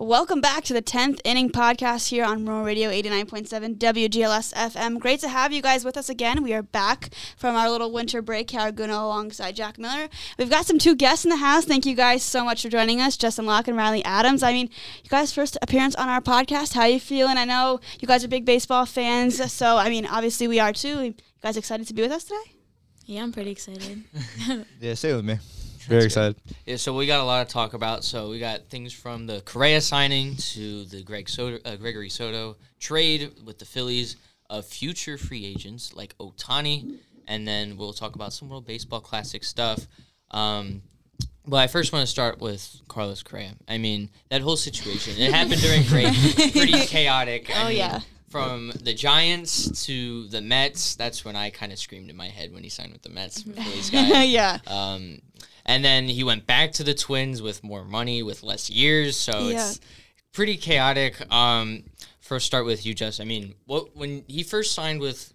Welcome back to the 10th inning podcast here on Rowan Radio 89.7 WGLS FM. Great to have you guys with us again. We are back from our little winter break here at Laguna alongside Jack Miller. We've got some two guests in the house. Thank you guys so much for joining us, Justin Locke and Riley Adams. I mean, you guys' first appearance on our podcast. How you feeling? I know you guys are big baseball fans, so I mean, obviously we are too. You guys excited to be with us today? Yeah, I'm pretty excited. yeah, stay with me. Very excited. Yeah, so we got a lot to talk about. So we got things from the Correa signing to the Greg Soto, uh, Gregory Soto trade with the Phillies of future free agents like Ohtani, and then we'll talk about some World Baseball Classic stuff. Um, but I first want to start with Carlos Correa. I mean, that whole situation, it happened during break, pretty chaotic. I Oh, mean, yeah. From the Giants to the Mets, that's when I kind of screamed in my head when he signed with the Mets. Yeah. Um, and then he went back to the Twins with more money, with less years. So Yeah. it's pretty chaotic. Um, first, start with you, Just. I mean, what when he first signed with,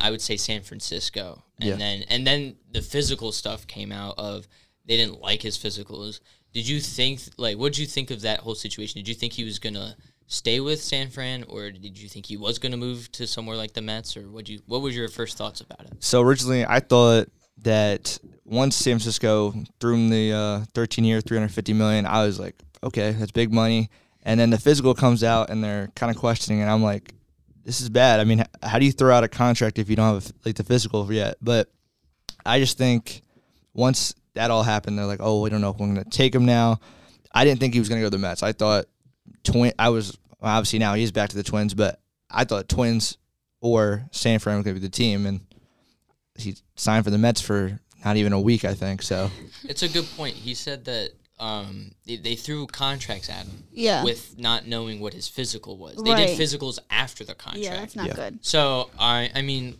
I would say San Francisco, and Yeah. then and then the physical stuff came out of they didn't like his physicals. Did you think like what did you think of that whole situation? Did you think he was gonna stay with San Fran, or did you think he was gonna move to somewhere like the Mets, or what you what was your first thoughts about it? So originally, I thought that once San Francisco threw him the uh, 13 year, 350 million, I was like, okay, that's big money. And then the physical comes out, and they're kind of questioning, and I'm like, this is bad. I mean, how do you throw out a contract if you don't have like the physical yet? But I just think once that all happened, they're like, oh, we don't know if we're going to take him now. I didn't think he was going to go to the Mets. I thought twin. I was well, obviously now he's back to the Twins, but I thought Twins or San Fran was going to be the team, and he signed for the Mets for not even a week, I think. So It's a good point. He said that um, they, they threw contracts at him Yeah. with not knowing what his physical was. They Right. did physicals after the contract. yeah, that's not Yeah. good. so I, I mean,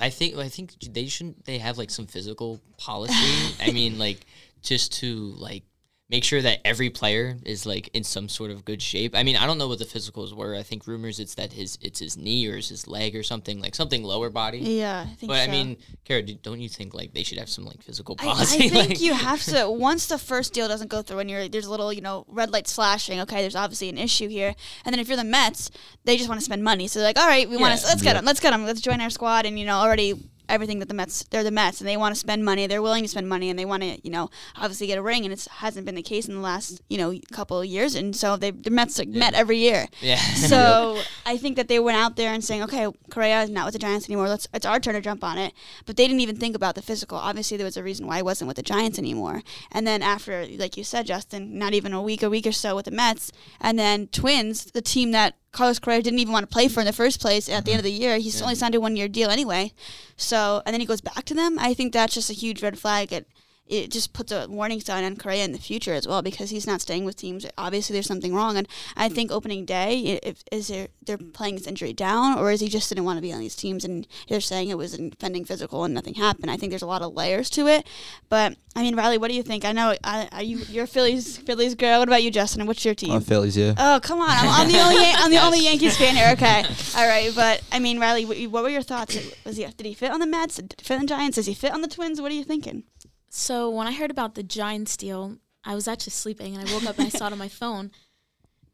I think I think they shouldn't they have like some physical policy. I mean, like just to like make sure that every player is like in some sort of good shape. I mean, I don't know what the physicals were. I think rumors it's that his it's his knee or it's his leg or something like something lower body. Yeah, I think so. But so. I mean, Kara, do- don't you think like they should have some like physical I, policy? I think Like- you have to once the first deal doesn't go through and you're there's a little you know red lights flashing. Okay, there's obviously an issue here. And then if you're the Mets, they just want to spend money. So they're like, all right, we want to let's get Yeah. him, let's get him, let's join our squad. And you know already everything that the Mets they're the Mets and they want to spend money. They're willing to spend money and they want to you know obviously get a ring. And it hasn't been the case in the last you know couple of years. And so they the Mets like, met every year. Yeah. So I think that they went out there and saying, okay, Correa is not with the Giants anymore. Let's it's our turn to jump on it. But they didn't even think about the physical. Obviously, there was a reason why he wasn't with the Giants anymore. And then after, like you said, Justin, not even a week, a week or so with the Mets, and then Twins, the team that Carlos Correa didn't even want to play for in the first place. At the end of mm-hmm. the year, he's only signed a one year deal anyway. So and then he goes back to them. I think that's just a huge red flag. It it just puts a warning sign on Correa in the future as well because he's not staying with teams. Obviously, there's something wrong, and I hmm. think opening day if, is there they're playing his injury down, or is he just didn't want to be on these teams and they're saying it was an pending physical and nothing happened. I think there's a lot of layers to it, but I mean, Riley, what do you think? I know I, are you you're a Phillies Phillies girl. What about you, Justin? What's your team? on Phillies, yeah. Oh come on! I'm, I'm the only Yan- I'm the only Yankees fan here. Okay, all right. But I mean, Riley, what, what were your thoughts? Was he did he fit on the Mets? Did he fit on the Giants? Does he fit on the Twins? What are you thinking? So when I heard about the Giants deal, I was actually sleeping and I woke up and I saw it on my phone.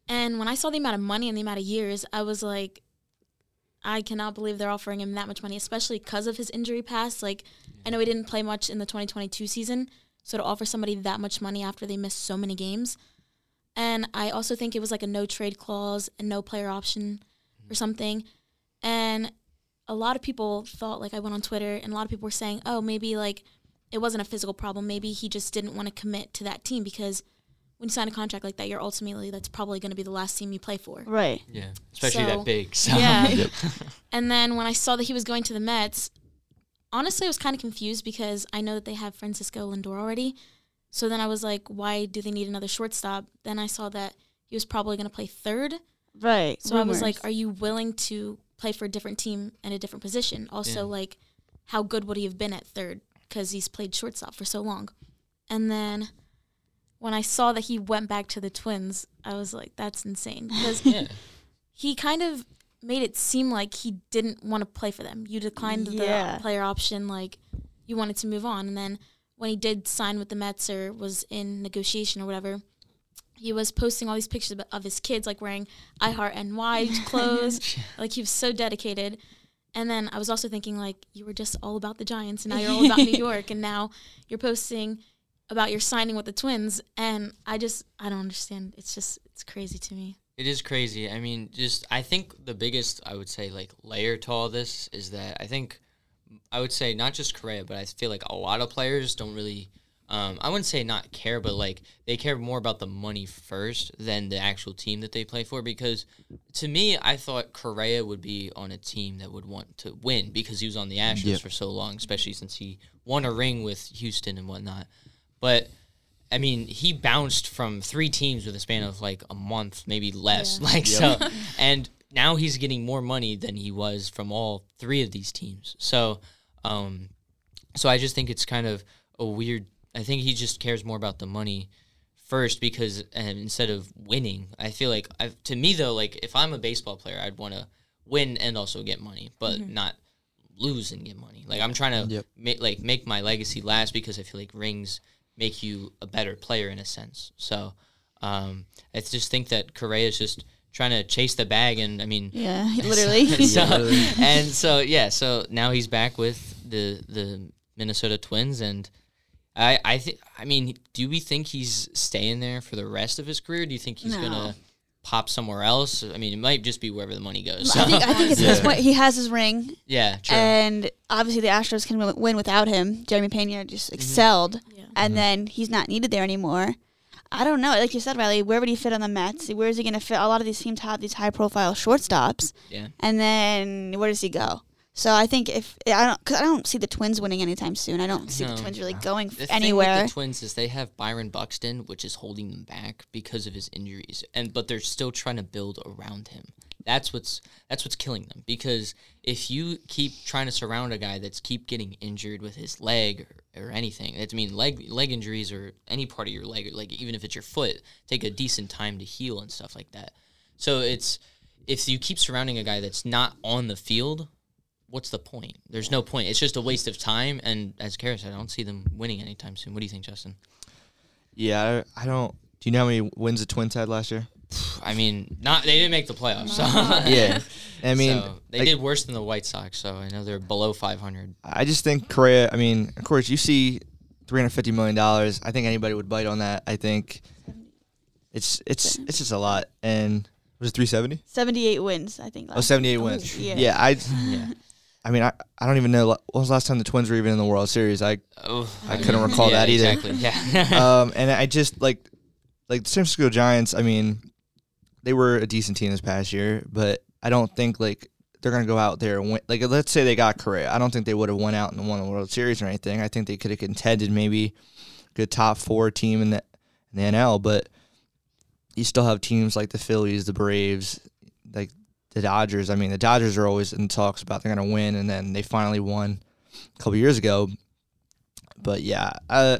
And when I saw the amount of money and the amount of years, I was like, I cannot believe they're offering him that much money, especially because of his injury past. Like, I know he didn't play much in the 2022 season, so to offer somebody that much money after they missed so many games. And I also think it was like a no trade clause and no player option or mm. something. And a lot of people thought, like, I went on Twitter and a lot of people were saying, oh, maybe like it wasn't a physical problem. Maybe he just didn't want to commit to that team because when you sign a contract like that, you're ultimately that's probably going to be the last team you play for. Right. Yeah, especially So- that big. So. Yeah. And then when I saw that he was going to the Mets, honestly, I was kind of confused because I know that they have Francisco Lindor already. So then I was like, why do they need another shortstop? Then I saw that he was probably going to play third. Right. So I was like, are you willing to play for a different team in a different position? Also, Yeah. like, how good would he have been at third? Because he's played shortstop for so long. And then when I saw that he went back to the Twins, I was like, that's insane. Because yeah. he kind of made it seem like he didn't want to play for them. You declined Yeah. the player option, like you wanted to move on. And then when he did sign with the Mets or was in negotiation or whatever, he was posting all these pictures of- of his kids like wearing I Heart NY clothes. like he was so dedicated. And then I was also thinking like you were just all about the Giants and now you're all about New York and now you're posting about your signing with the Twins and I just I don't understand. It's just it's crazy to me. It is crazy. I mean, just I think the biggest I would say like layer to all this is that I think I would say not just Correa, but I feel like a lot of players don't really. Um, I wouldn't say not care, but like they care more about the money first than the actual team that they play for. Because to me, I thought Correa would be on a team that would want to win because he was on the Astros Yep. for so long, especially since he won a ring with Houston and whatnot. But I mean, he bounced from three teams with a span of like a month, maybe less. Yeah. Like so, and now he's getting more money than he was from all three of these teams. So, um, so I just think it's kind of a weird. I think he just cares more about the money first because and instead of winning, I feel like i to me though, like if I'm a baseball player, I'd want to win and also get money, but not lose and get money. Like I'm trying to Yep. make like make my legacy last because I feel like rings make you a better player in a sense. So um, I just think that Correa is just trying to chase the bag, and I mean, Yeah, literally. so, Yeah. and so yeah, so now he's back with the the Minnesota Twins, and I I think I mean, do we think he's staying there for the rest of his career? Do you think he's No. gonna pop somewhere else? I mean, it might just be wherever the money goes. So I think, I think at this point he has his ring, yeah, true. and obviously the Astros can win- win without him. Jeremy Pena just mm-hmm. excelled, Yeah. and mm-hmm. then he's not needed there anymore. I don't know. Like you said, Riley, where would he fit on the Mets? Where is he going to fit? A lot of these teams have these high-profile shortstops, yeah. and then where does he go? So I think if I don't, cause I don't see the Twins winning anytime soon. I don't see No. the Twins really going The anywhere. with the Twins is they have Byron Buxton, which is holding them back because of his injuries, and but they're still trying to build around him. That's what's that's what's killing them because if you keep trying to surround a guy that's keep getting injured with his leg or, or anything, I mean leg leg injuries or any part of your leg, like even if it's your foot, take a decent time to heal and stuff like that. So it's if you keep surrounding a guy that's not on the field, what's the point? There's no point. It's just a waste of time. And as Kara said, I don't see them winning anytime soon. What do you think, Justin? Yeah, I, I don't. Do you know how many wins the Twins had last year? I mean, not they didn't make the playoffs. So. Yeah, I mean, So, they like- did worse than the White Sox. So I know they're below 500. I just think Correa. I mean, of course, you see three hundred fifty million dollars. I think anybody would bite on that. I think it's it's it's just a lot. And was it three seventy? 78 wins, I think. Oh, last 78 wins. yeah. Yeah, I. Yeah. I mean, I, I don't even know. When was the last time the Twins were even in the World Series? I Oh, I couldn't recall yeah, that either. Exactly. Yeah. um, and I just like like the San Francisco Giants. I mean, they were a decent team this past year, but I don't think like they're gonna go out there and win. Like, let's say they got Correa. I don't think they would have went out and won the World Series or anything. I think they could have contended maybe good top four team in the in the NL, but you still have teams like the Phillies, the Braves, the Dodgers. I mean, the Dodgers are always in talks about they're gonna win, and then they finally won a couple years ago. But yeah, uh,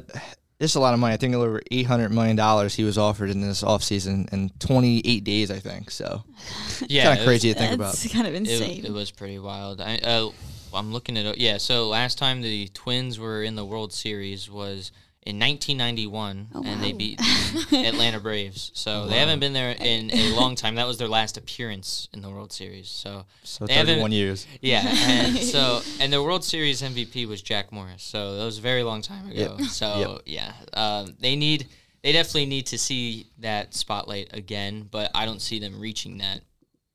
it's a lot of money. I think over eight hundred million dollars he was offered in this offseason in twenty eight days. I think so. yeah. It's kind it of was- crazy to think about. That's kind of insane. it was pretty wild. I, uh, I'm looking at it. Yeah, so last time the Twins were in the World Series was in 1991, Oh, and they beat the Atlanta Braves. So they haven't been there in a long time. That was their last appearance in the World Series. So So thirty one years. yeah, and so and the World Series MVP was Jack Morris. So that was a very long time ago. Yep. So yeah, um, they need they definitely need to see that spotlight again, but I don't see them reaching that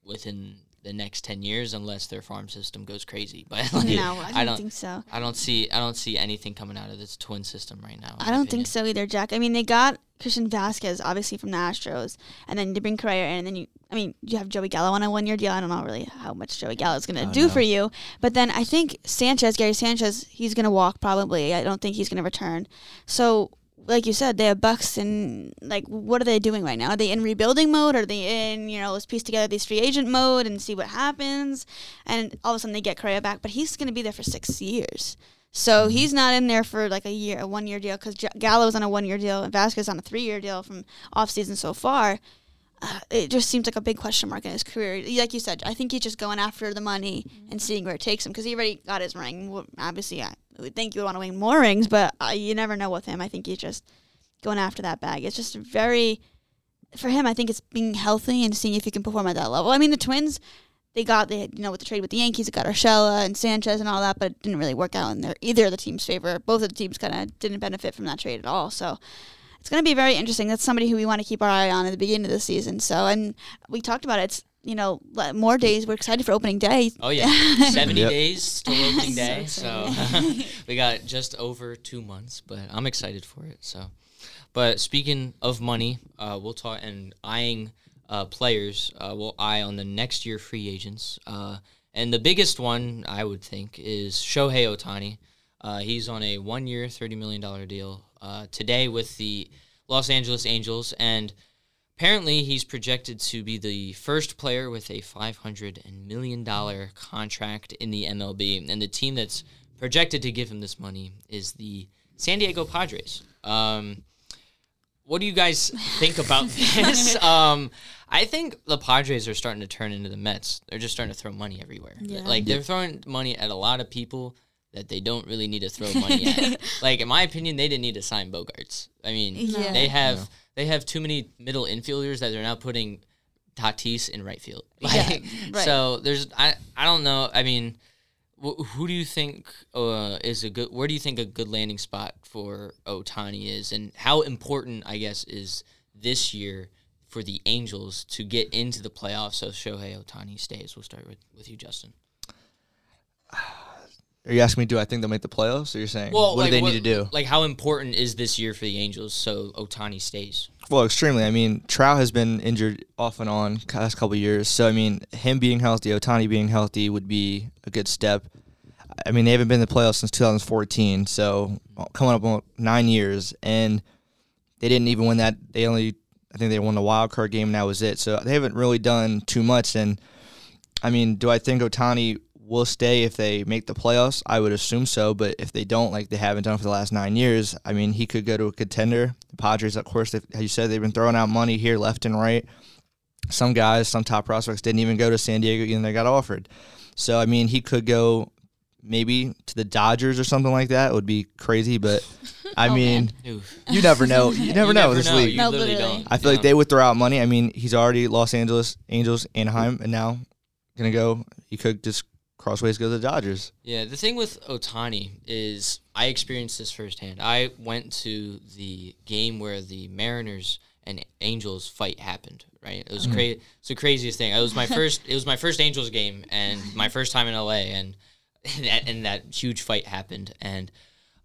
within the next ten years unless their farm system goes crazy. But like, no, I don't, I don't think so. I don't see I don't see anything coming out of this twin system right now. I don't opinion. think so either, Jack. I mean, they got Christian Vasquez, obviously from the Astros, and then they bring Correa in, and then you, I mean, you have Joey Gallo on a one-year deal. I don't know really how much Joey Gallo is going to do no. for you, but then I think Sanchez, Gary Sanchez, he's going to walk probably. I don't think he's going to return. So, like you said, they have Bucks, and Like, what are they doing right now? Are they in rebuilding mode? Are they in, you know, let's piece together these free agent mode and see what happens? And all of a sudden they get Correa back, but he's going to be there for six years. So he's not in there for like a year, a one year deal, because Gallo's on a one year deal and Vasquez on a three year deal from off season so far. Uh, it just seems like a big question mark in his career. Like you said, I think he's just going after the money and seeing where it takes him because he already got his ring. Well, Obviously, I would think you want to win more rings, but uh, you never know with him. I think he's just going after that bag. It's just very for him, I think it's being healthy and seeing if he can perform at that level. I mean, the Twins, they got they you know with the trade with the Yankees, it got Urshela and Sanchez and all that, but it didn't really work out in their either of the team's favor. Both of the teams kind of didn't benefit from that trade at all. So it's going to be very interesting. That's somebody who we want to keep our eye on at the beginning of the season. So and we talked about it. It's you know more days. We're excited for opening day. Oh yeah, seventy Yep. days till opening day. So So, we got just over two months, but I'm excited for it. So, but speaking of money, uh, we'll talk and eyeing uh, players. Uh, we'll eye on the next year free agents. Uh, and the biggest one I would think is Shohei Ohtani. Uh, he's on a one-year, thirty million dollar deal uh, today with the Los Angeles Angels, and Apparently, he's projected to be the first player with a $500 million contract in the MLB. And the team that's projected to give him this money is the San Diego Padres. Um, what do you guys think about this? Um, I think the Padres are starting to turn into the Mets. They're just starting to throw money everywhere. Yeah. Like, they're throwing money at a lot of people that they don't really need to throw money at. like, in my opinion, they didn't need to sign Bogaerts. I mean, Yeah. they have they have too many middle infielders that they're now putting Tatis in right field. Like, right. So there's I I don't know. I mean, wh- who do you think uh, is a good? Where do you think a good landing spot for Ohtani is, and how important I guess is this year for the Angels to get into the playoffs so Shohei Ohtani stays? We'll start with with you, Justin. Are you asking me, do I think they'll make the playoffs? Or you're saying, well, what like, do they need to do? Like, how important is this year for the Angels so Ohtani stays? Well, extremely. I mean, Trout has been injured off and on last couple of years. So, I mean, him being healthy, Ohtani being healthy would be a good step. I mean, they haven't been in the playoffs since 2014. So, coming up on nine years. And they didn't even win that. They only, I think they won the wild card game, and that was it. So, they haven't really done too much. And, I mean, do I think Ohtani will stay if they make the playoffs? I would assume so. But if they don't, like they haven't done for the last nine years, I mean, he could go to a contender. The Padres, of course, they've- you said, they've been throwing out money here left and right. Some guys, some top prospects didn't even go to San Diego, even they got offered. So, I mean, he could go maybe to the Dodgers or something like that. It would be crazy, but I Oh, mean, man. You never know. You never know with this league. You No, literally literally. don't. I feel like they would throw out money. I mean, he's already Los Angeles Angels, Anaheim, and now gonna go. He could just crossways go to the Dodgers. Yeah, the thing with Ohtani is I experienced this firsthand. I went to the game where the Mariners and Angels fight happened. Right, it was crazy. It's the craziest thing. It was my first. it was my first Angels game and my first time in LA, and that and that huge fight happened. And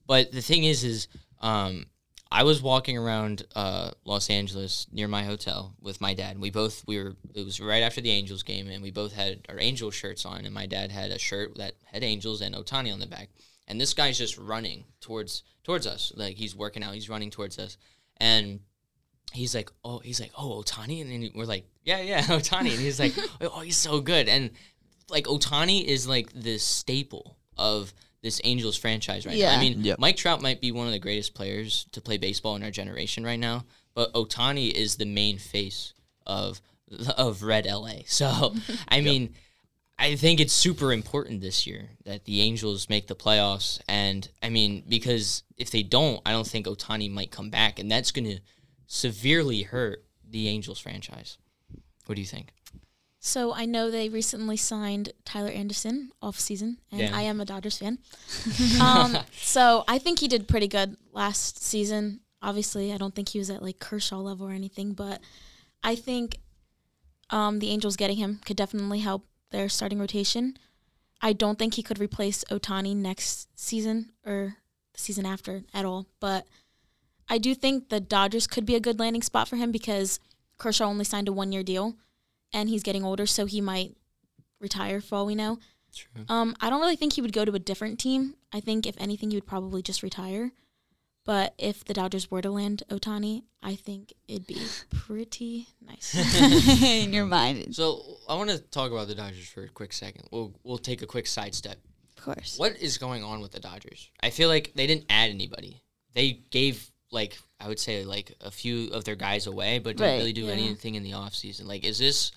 but the thing is, is um, I was walking around uh, Los Angeles near my hotel with my dad. We both we were. It was right after the Angels game, and we both had our Angel shirts on. And my dad had a shirt that had Angels and Ohtani on the back. And this guy's just running towards towards us, like he's working out. He's running towards us, and he's like, oh, he's like, oh, Ohtani, and then we're like, yeah, yeah, Ohtani, and he's like, oh, he's so good, and like Ohtani is like the staple of this Angels franchise right now. Yeah. I mean, Yep. Mike Trout might be one of the greatest players to play baseball in our generation right now, but Ohtani is the main face of of Red LA. So, I mean, I think it's super important this year that the Angels make the playoffs, and I mean, because if they don't, I don't think Ohtani might come back, and that's going to severely hurt the Angels franchise. What do you think? So I know they recently signed Tyler Anderson off season, and Yeah. I am a Dodgers fan. um, so I think he did pretty good last season. Obviously, I don't think he was at like Kershaw level or anything, but I think um, the Angels getting him could definitely help their starting rotation. I don't think he could replace Ohtani next season or the season after at all, but I do think the Dodgers could be a good landing spot for him because Kershaw only signed a one year deal and he's getting older, so he might retire for all we know. True. Um, I don't really think he would go to a different team. I think if anything, he would probably just retire. But if the Dodgers were to land Ohtani, I think it'd be pretty nice. in your mind, So I want to talk about the Dodgers for a quick second. We'll we'll take a quick sidestep. of course. What is going on with the Dodgers? I feel like they didn't add anybody. They gave like I would say like a few of their guys away, but didn't Right, really do yeah. anything in the offseason. Like is this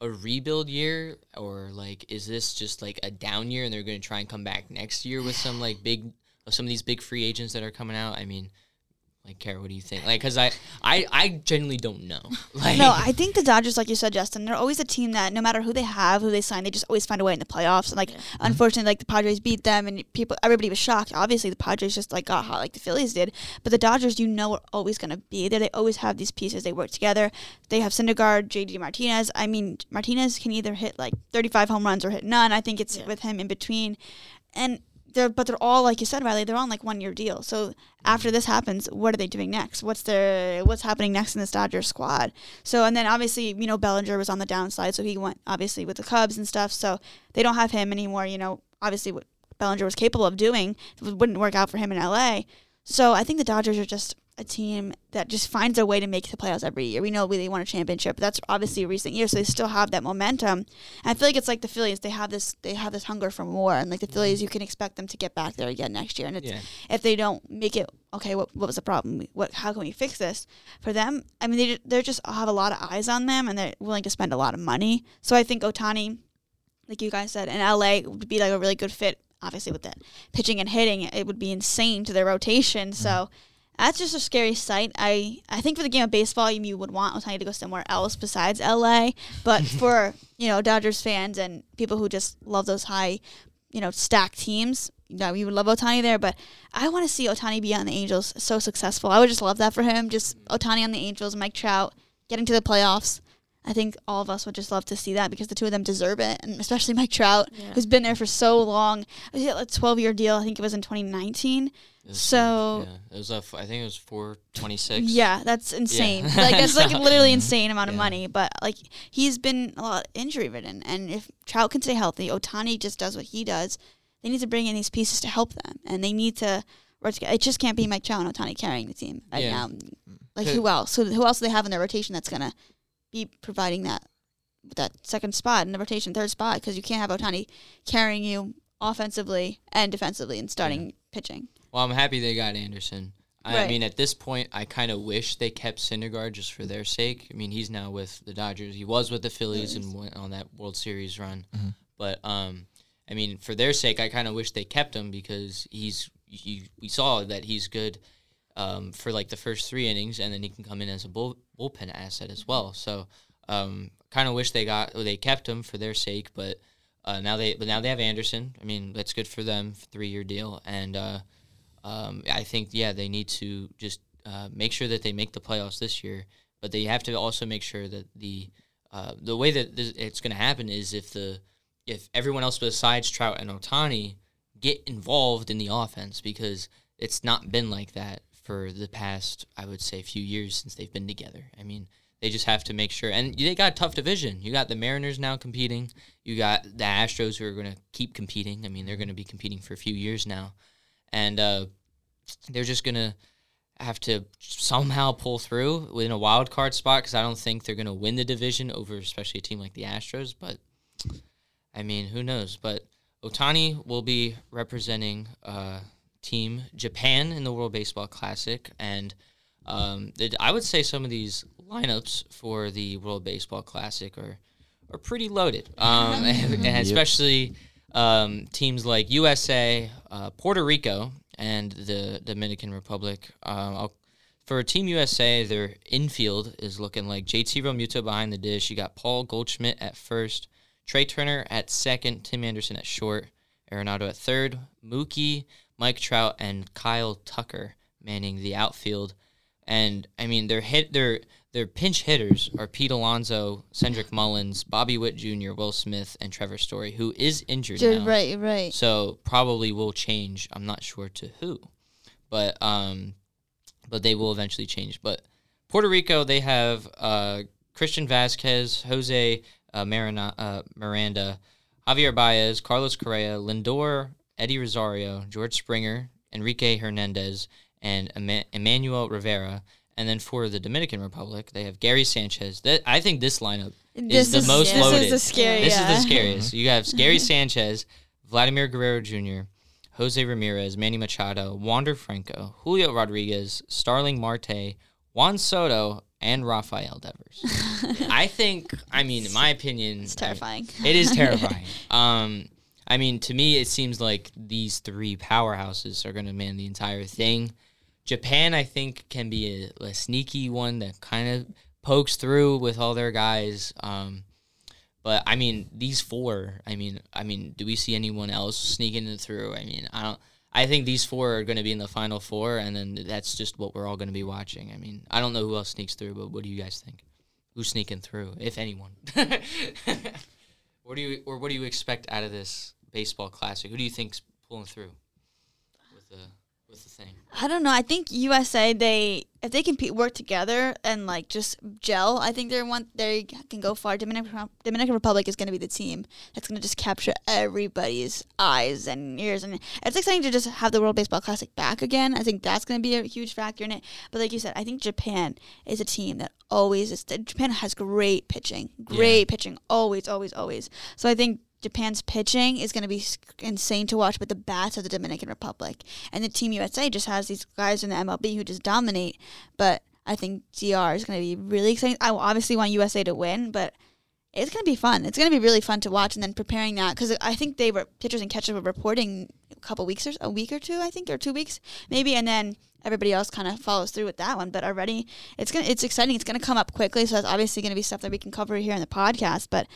a rebuild year or like is this just like a down year and they're going to try and come back next year with some like big some of these big free agents that are coming out? I mean, Like, Kara, what do you think? Like, because I, I, I genuinely don't know. Like, No, I think the Dodgers, like you said, Justin, they're always a team that no matter who they have, who they sign, they just always find a way in the playoffs. And like, unfortunately, like the Padres beat them, and people, everybody was shocked. Obviously, the Padres just like got hot, like the Phillies did. But the Dodgers, you know, are always going to be there. They always have these pieces. They work together. They have Syndergaard, JD Martinez. I mean, Martinez can either hit like 35 home runs or hit none. I think it's Yeah. with him in between, and. They're, but they're all like you said, Riley. They're on like one year deal. So after mm-hmm. this happens, what are they doing next? What's their what's happening next in this Dodgers squad? So and then obviously you know Bellinger was on the downside, so he went obviously with the Cubs and stuff. So they don't have him anymore. You know, obviously what Bellinger was capable of doing wouldn't work out for him in LA. So I think the Dodgers are just a team that just finds a way to make the playoffs every year. We know they won a championship, but that's obviously a recent year, so they still have that momentum. And I feel like it's like the Phillies; they have this, they have this hunger for more, and like the Phillies, mm-hmm. you can expect them to get back there again next year. And it's, Yeah. if they don't make it, okay, what what was the problem? What how can we fix this? For them, I mean, they they just have a lot of eyes on them, and they're willing to spend a lot of money. So I think Ohtani, like you guys said, in LA would be like a really good fit. Obviously, with that pitching and hitting, it would be insane to their rotation. So mm-hmm. That's just a scary sight. I, I think for the game of baseball, you, you would want Ohtani to go somewhere else besides LA. But for you know Dodgers fans and people who just love those high, you know, stacked teams, you know, we would love Ohtani there. But I want to see Ohtani be on the Angels so successful. I would just love that for him. Just mm-hmm. Ohtani on the Angels, Mike Trout getting to the playoffs. I think all of us would just love to see that because the two of them deserve it, and especially Mike Trout, Yeah. who's been there for so long. He had a 12 year deal. I think it was in 2019. So- huge, yeah. it was a, f- I think it was four twenty six. Yeah, that's insane. Yeah. like that's like So- literally insane amount of money. But like he's been a lot injury ridden, and if Trout can stay healthy, Ohtani just does what he does. They need to bring in these pieces to help them, and they need to. It just can't be Mike Trout and Ohtani carrying the team right now. Like who else? So who else do they have in their rotation that's gonna be providing that that second spot in the rotation, third spot? Because you can't have Ohtani carrying you offensively and defensively and starting pitching. Well, I'm happy they got Anderson. I Right. mean, at this point, I kind of wish they kept Syndergaard just for their sake. I mean, he's now with the Dodgers. He was with the Phillies and went on that World Series run. But um, I mean, for their sake, I kind of wish they kept him because he's he, we saw that he's good um, for like the first three innings, and then he can come in as a bull, bullpen asset as well. So, um, kind of wish they got they kept him for their sake, but uh, now they but now they have Anderson. I mean, that's good for them, three year deal, and uh, um, I think yeah they need to just uh, make sure that they make the playoffs this year, but they have to also make sure that the uh, the way that this, it's going to happen is if the if everyone else besides Trout and Ohtani get involved in the offense because it's not been like that for the past I would say few years since they've been together. I mean, they just have to make sure and they got a tough division. You got the Mariners now competing. You got the Astros who are going to keep competing. I mean, they're going to be competing for a few years now. And uh, they're just going to have to somehow pull through within a wild card spot because I don't think they're going to win the division over especially a team like the Astros, but I mean, who knows? But Ohtani will be representing uh, Team Japan in the World Baseball Classic, and um, it, I would say some of these lineups for the World Baseball Classic are are pretty loaded, um, and, and especially um, teams like USA, uh, Puerto Rico, and the Dominican Republic. Um, for Team USA, their infield is looking like JT Realmuto behind the dish. You got Paul Goldschmidt at first. Trea Turner at second, Tim Anderson at short, Arenado at third, Mookie, Mike Trout, and Kyle Tucker manning the outfield. And I mean, their hit their their pinch hitters are Pete Alonso, Cedric Mullins, Bobby Witt Jr., Will Smith, and Trevor Story, who is injured now. Right, right. So probably will change. I'm not sure to who, but um, but they will eventually change. But Puerto Rico, they have uh, Christian Vasquez, Jose uh, Marina, uh, Miranda, Javier Baez, Carlos Correa, Lindor, Eddie Rosario, George Springer, Enrique Hernandez, and Ema- Emmanuel Rivera. And then for the Dominican Republic, they have Gary Sanchez. That I think this lineup is the most this loaded. is the scary. This yeah. is the scariest. You have Gary Sanchez, Vladimir Guerrero Jr., Jose Ramirez, Manny Machado, Wander Franco, Julio Rodriguez, Starling Marte, Juan Soto, and Rafael Devers. I think, I mean, in my opinion, It's terrifying. it is terrifying. um, I mean, to me, it seems like these three powerhouses are going to man the entire thing. Japan, I think, can be a, a sneaky one that kind of pokes through with all their guys. Um, but I mean, these four. I mean, I mean, do we see anyone else sneaking through? I mean, I don't. I think these four are going to be in the final four, and then that's just what we're all going to be watching. I mean, I don't know who else sneaks through, but what do you guys think? Who's sneaking through, if anyone? what do you or what do you expect out of this baseball classic? Who do you think's pulling through with the with the thing? I don't know. I think USA they if they can pe- work together and like just gel, I think they're one they can go far. Dominican Dominican Republic is going to be the team that's going to just capture everybody's eyes and ears, and it's exciting to just have the World Baseball Classic back again. I think that's going to be a huge factor in it. But like you said, I think Japan is a team that always is. Japan has great pitching, great pitching, always, always, always. So I think Japan's pitching is going to be insane to watch, but the bats of the Dominican Republic and the Team USA just has these guys in the MLB who just dominate. But I think DR is going to be really exciting. I obviously want USA to win, but it's going to be fun. It's going to be really fun to watch, and then preparing that because I think they were pitchers and catchers were reporting a couple weeks or a week or two, I think, or two weeks maybe, and then everybody else kind of follows through with that one. But already, it's gonna it's exciting. It's gonna come up quickly, so that's obviously gonna be stuff that we can cover here in the podcast. But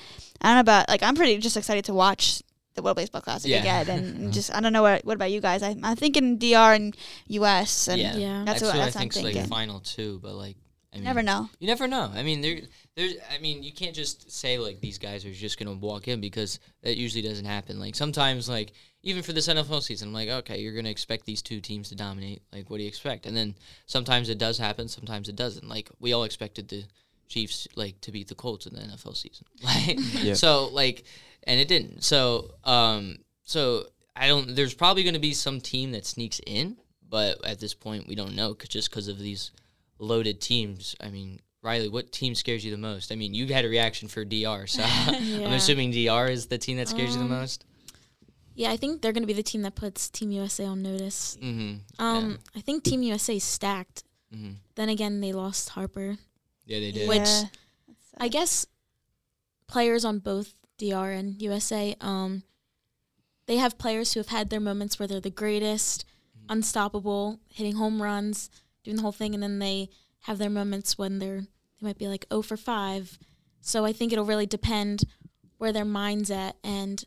I don't know about like I'm pretty just excited to watch the World Baseball Classic Yeah. again, and mm. just I don't know what what about you guys? I, I'm thinking DR and US, and yeah, Yeah. that's, that's, what, what I that's what I'm think's like thinking. final two. But like, I mean, Never know. You never know. I mean, there, there's. I mean, you can't just say like these guys are just gonna walk in because that usually doesn't happen. Like sometimes, like even for this NFL season, I'm like, okay, you're gonna expect these two teams to dominate. Like, what do you expect? And then sometimes it does happen, sometimes it doesn't. Like we all expected the Chiefs like to beat the Colts in the NFL season. Like, Yeah. so like, and it didn't. So, um, so I don't. There's probably gonna be some team that sneaks in, but at this point, we don't know 'cause- just because of these loaded teams. I mean, Riley, what team scares you the most? I mean, you had a reaction for DR, so I'm assuming DR is the team that scares you Um, the most. Yeah, I think they're going to be the team that puts Team USA on notice. Mm-hmm. Um, I think Team USA is stacked. hmm Then again, they lost Harper. Yeah, they did. Which- Yeah. I guess players on both DR and USA, um, they have players who have had their moments where they're the greatest, unstoppable, hitting home runs, doing the whole thing, and then they have their moments when they're they might be like 0 for 5. So I think it'll really depend where their mind's at and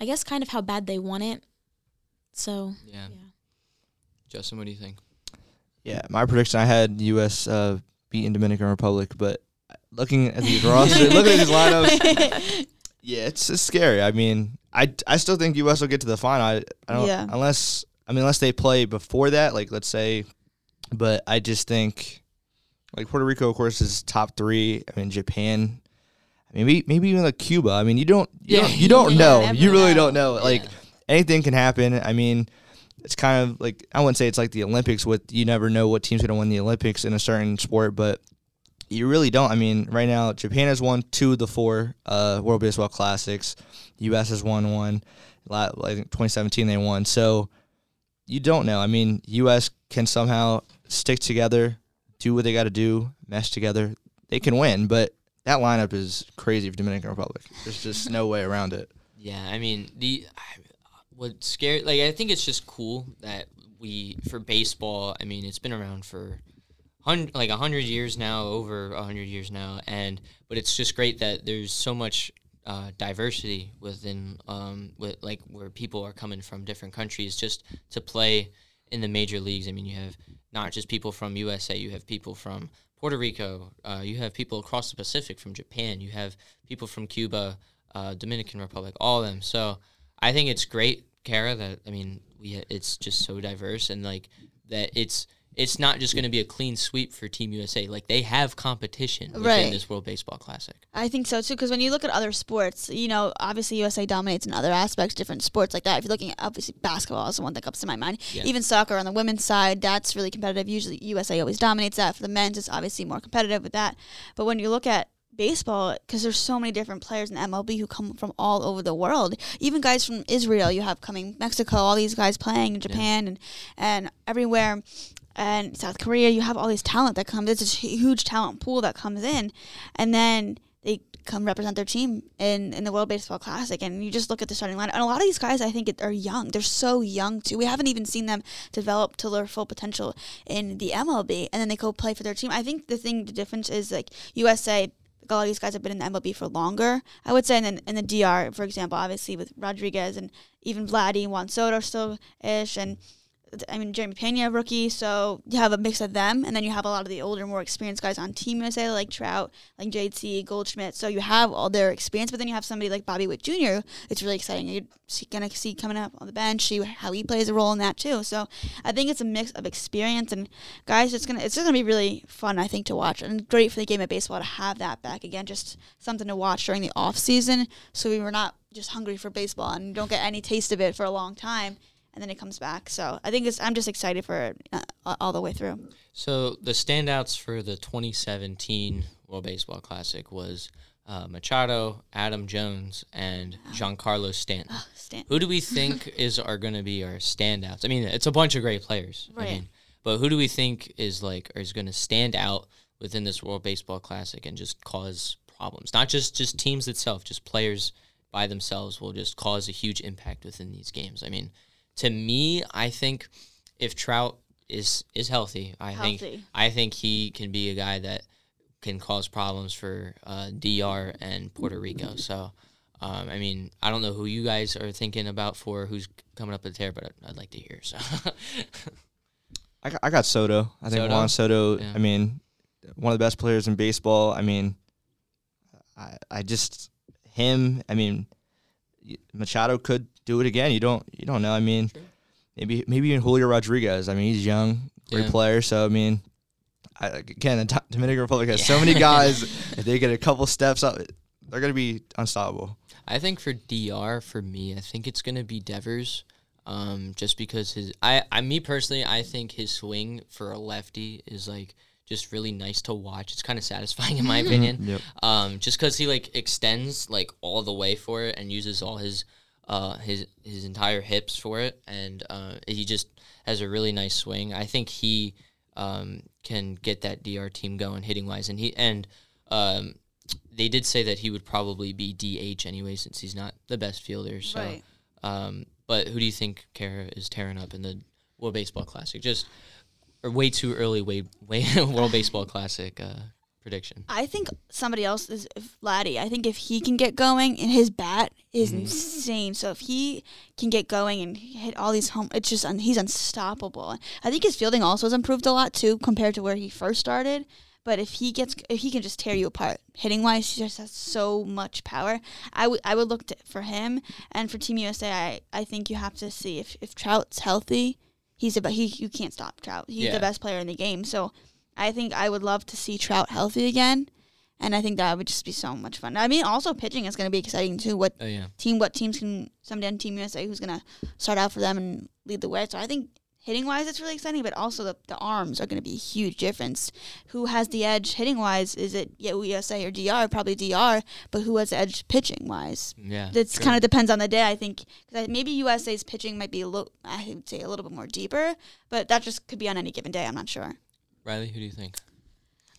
I guess kind of how bad they want it. So yeah. yeah. Justin, what do you think? Yeah, my prediction I had U.S. Uh, beating Dominican Republic, but looking at these roster, looking at these lineups, yeah, it's, it's scary. I mean, I, I still think U.S. will get to the final. I, I don't Yeah. unless I mean unless they play before that, like let's say, but I just think like Puerto Rico, of course, is top three. I mean, Japan. Maybe maybe even like Cuba. I mean, you don't you Yeah. don't, you don't You know. You really know. don't know. Like Yeah. anything can happen. I mean, it's kind of like I wouldn't say it's like the Olympics with you never know what team's going to win the Olympics in a certain sport, but you really don't. I mean, right now Japan has won two of the four uh, World Baseball Classics. U.S. has won one. I think 2017 they won. So you don't know. I mean, U.S. can somehow stick together, do what they got to do, mesh together. They can win, but that lineup is crazy for Dominican Republic. There's just no way around it. Yeah, I mean the what scary like I think it's just cool that we for baseball. I mean it's been around for hundred like hundred years now, over hundred years now, and but it's just great that there's so much uh, diversity within um with like where people are coming from different countries just to play in the major leagues. I mean you have not just people from USA, you have people from Puerto Rico, uh, you have people across the Pacific from Japan, you have people from Cuba, uh, Dominican Republic, all of them. So I think it's great, Kara. That I mean, we it's just so diverse and like that it's it's not just going to be a clean sweep for Team USA. Like they have competition within Right. this World Baseball Classic. I think so too, because when you look at other sports, you know, obviously USA dominates in other aspects, different sports like that. If you're looking at obviously basketball is the one that comes to my mind. Yeah. Even soccer on the women's side, that's really competitive. Usually USA always dominates that. For the men's, it's obviously more competitive with that. But when you look at baseball, because there's so many different players in MLB who come from all over the world. Even guys from Israel, you have coming Mexico, all these guys playing in Japan and and everywhere. And South Korea, you have all these talent that comes. It's a huge talent pool that comes in, and then they come represent their team in, in the World Baseball Classic. And you just look at the starting lineup, and a lot of these guys, I think, are young. They're so young too. We haven't even seen them develop to their full potential in the MLB, and then they go play for their team. I think the thing, the difference is like USA. A lot of these guys have been in the MLB for longer, I would say. And then in the DR, for example, obviously with Rodriguez and even Vladdy, Juan Soto still ish, and I mean, Jeremy Pena, rookie, so you have a mix of them, and then you have a lot of the older, more experienced guys on Team USA, like Trout, like JC, Goldschmidt. So you have all their experience, but then you have somebody like Bobby Witt Jr. It's really exciting. You're gonna see coming up on the bench, see how he plays a role in that too. So I think it's a mix of experience and guys. It's gonna it's just gonna be really fun, I think, to watch, and great for the game of baseball to have that back again. Just something to watch during the off season, so we were not just hungry for baseball and don't get any taste of it for a long time and then it comes back. So I think it's, I'm just excited for it uh, all the way through. So the standouts for the 2017 World Baseball Classic was uh, Machado, Adam Jones, and Giancarlo Stanton. Oh, Stanton. Who do we think is are going to be our standouts? I mean, it's a bunch of great players. Right. I mean, but who do we think is like is going to stand out within this World Baseball Classic and just cause problems? Not just just teams itself, just players by themselves will just cause a huge impact within these games. I mean, to me, I think if Trout is is healthy, I Healthy. think I think he can be a guy that can cause problems for uh, DR and Puerto Rico. So, um, I mean, I don't know who you guys are thinking about for who's coming up with the tear, but I'd, I'd like to hear. So, I got, I got Soto. I think Soto? Juan Soto. Yeah. I mean, one of the best players in baseball. I mean, I I just him. I mean, Machado could do it again. You don't you don't know. I mean, Sure. maybe maybe even Julio Rodriguez. I mean, he's young, great Yeah. player. So I mean, I, again, the Dominican Republic has so many guys. if they get a couple steps up, they're gonna be unstoppable. I think for DR, for me, I think it's gonna be Devers. Um, just because his, I, I, me personally, I think his swing for a lefty is like just really nice to watch. It's kind of satisfying in my opinion. Yep. Um, just because he like extends like all the way for it and uses all his, uh, his his entire hips for it, and uh, he just has a really nice swing. I think he um, can get that DR team going hitting wise, and he and um, they did say that he would probably be DH anyway since he's not the best fielder. So, Right. um, but who do you think Kara is tearing up in the World Baseball Classic? Just or way too early, way way World Baseball Classic uh, prediction. I think somebody else is Vladdy. I think if he can get going and his bat is Mhm. insane. So if he can get going and hit all these home, it's just un, he's unstoppable. I think his fielding also has improved a lot too compared to where he first started. But if he gets, if he can just tear you apart hitting wise, he just has so much power. I would, I would look to, for him and for Team USA. I, I think you have to see if if Trout's healthy, he's about he you can't stop Trout. He's Yeah. the best player in the game. So I think I would love to see Trout healthy again, and I think that would just be so much fun. I mean, also pitching is going to be exciting too. What Oh yeah, team? What teams can somebody on Team USA who's going to start out for them and lead the way? So I think hitting wise, it's really exciting, but also the, the arms are going to be a huge difference. Who has the edge hitting wise? Is it USA or DR? Probably DR, but who has the edge pitching wise? yeah. It kind of depends on the day, I think. 'Cause I- maybe USA's pitching might be a little, I would say, a little bit more deeper, but that just could be on any given day. I'm not sure. Riley. Who do you think?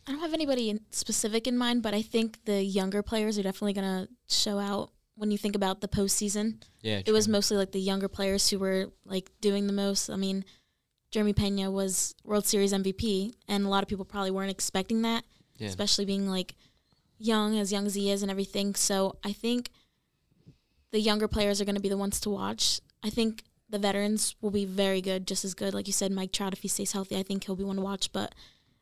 I don't have anybody in specific in mind, but I think the younger players are definitely going to show out when you think about the postseason. Yeah, It was mostly like the younger players who were like doing the most. I mean, Jeremy Pena was World Series MVP, and a lot of people probably weren't expecting that, Yeah. especially being like young, as young as he is, and everything. So I think the younger players are going to be the ones to watch. I think the veterans will be very good, just as good. Like you said, Mike Trout, if he stays healthy, I think he'll be one to watch. But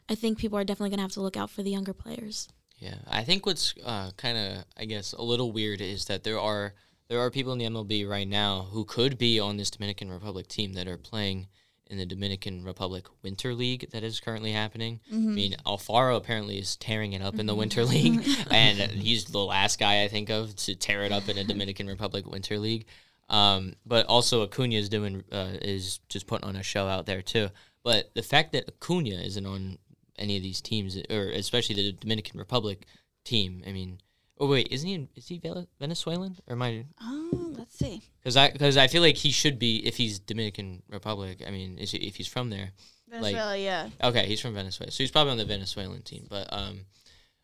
I think people are definitely going to have to look out for the younger players. Yeah, I think what's uh, kind of, I guess, a little weird is that there are there are people in the MLB right now who could be on this Dominican Republic team that are playing in the Dominican Republic Winter League that is currently happening. I mean, Alfaro apparently is tearing it up in the Winter League, and he's the last guy I think of to tear it up in a Dominican Republic Winter League. Um, but also Acuna is doing uh, is just putting on a show out there too. But the fact that Acuna isn't on any of these teams, or especially the Dominican Republic team, I mean, oh wait, isn't he? Is he Venezuelan or am I? Oh, let's see. Because I because I feel like he should be if he's Dominican Republic. I mean, is he, if he's from there. Venezuela, yeah. Okay, he's from Venezuela, so he's probably on the Venezuelan team. But um,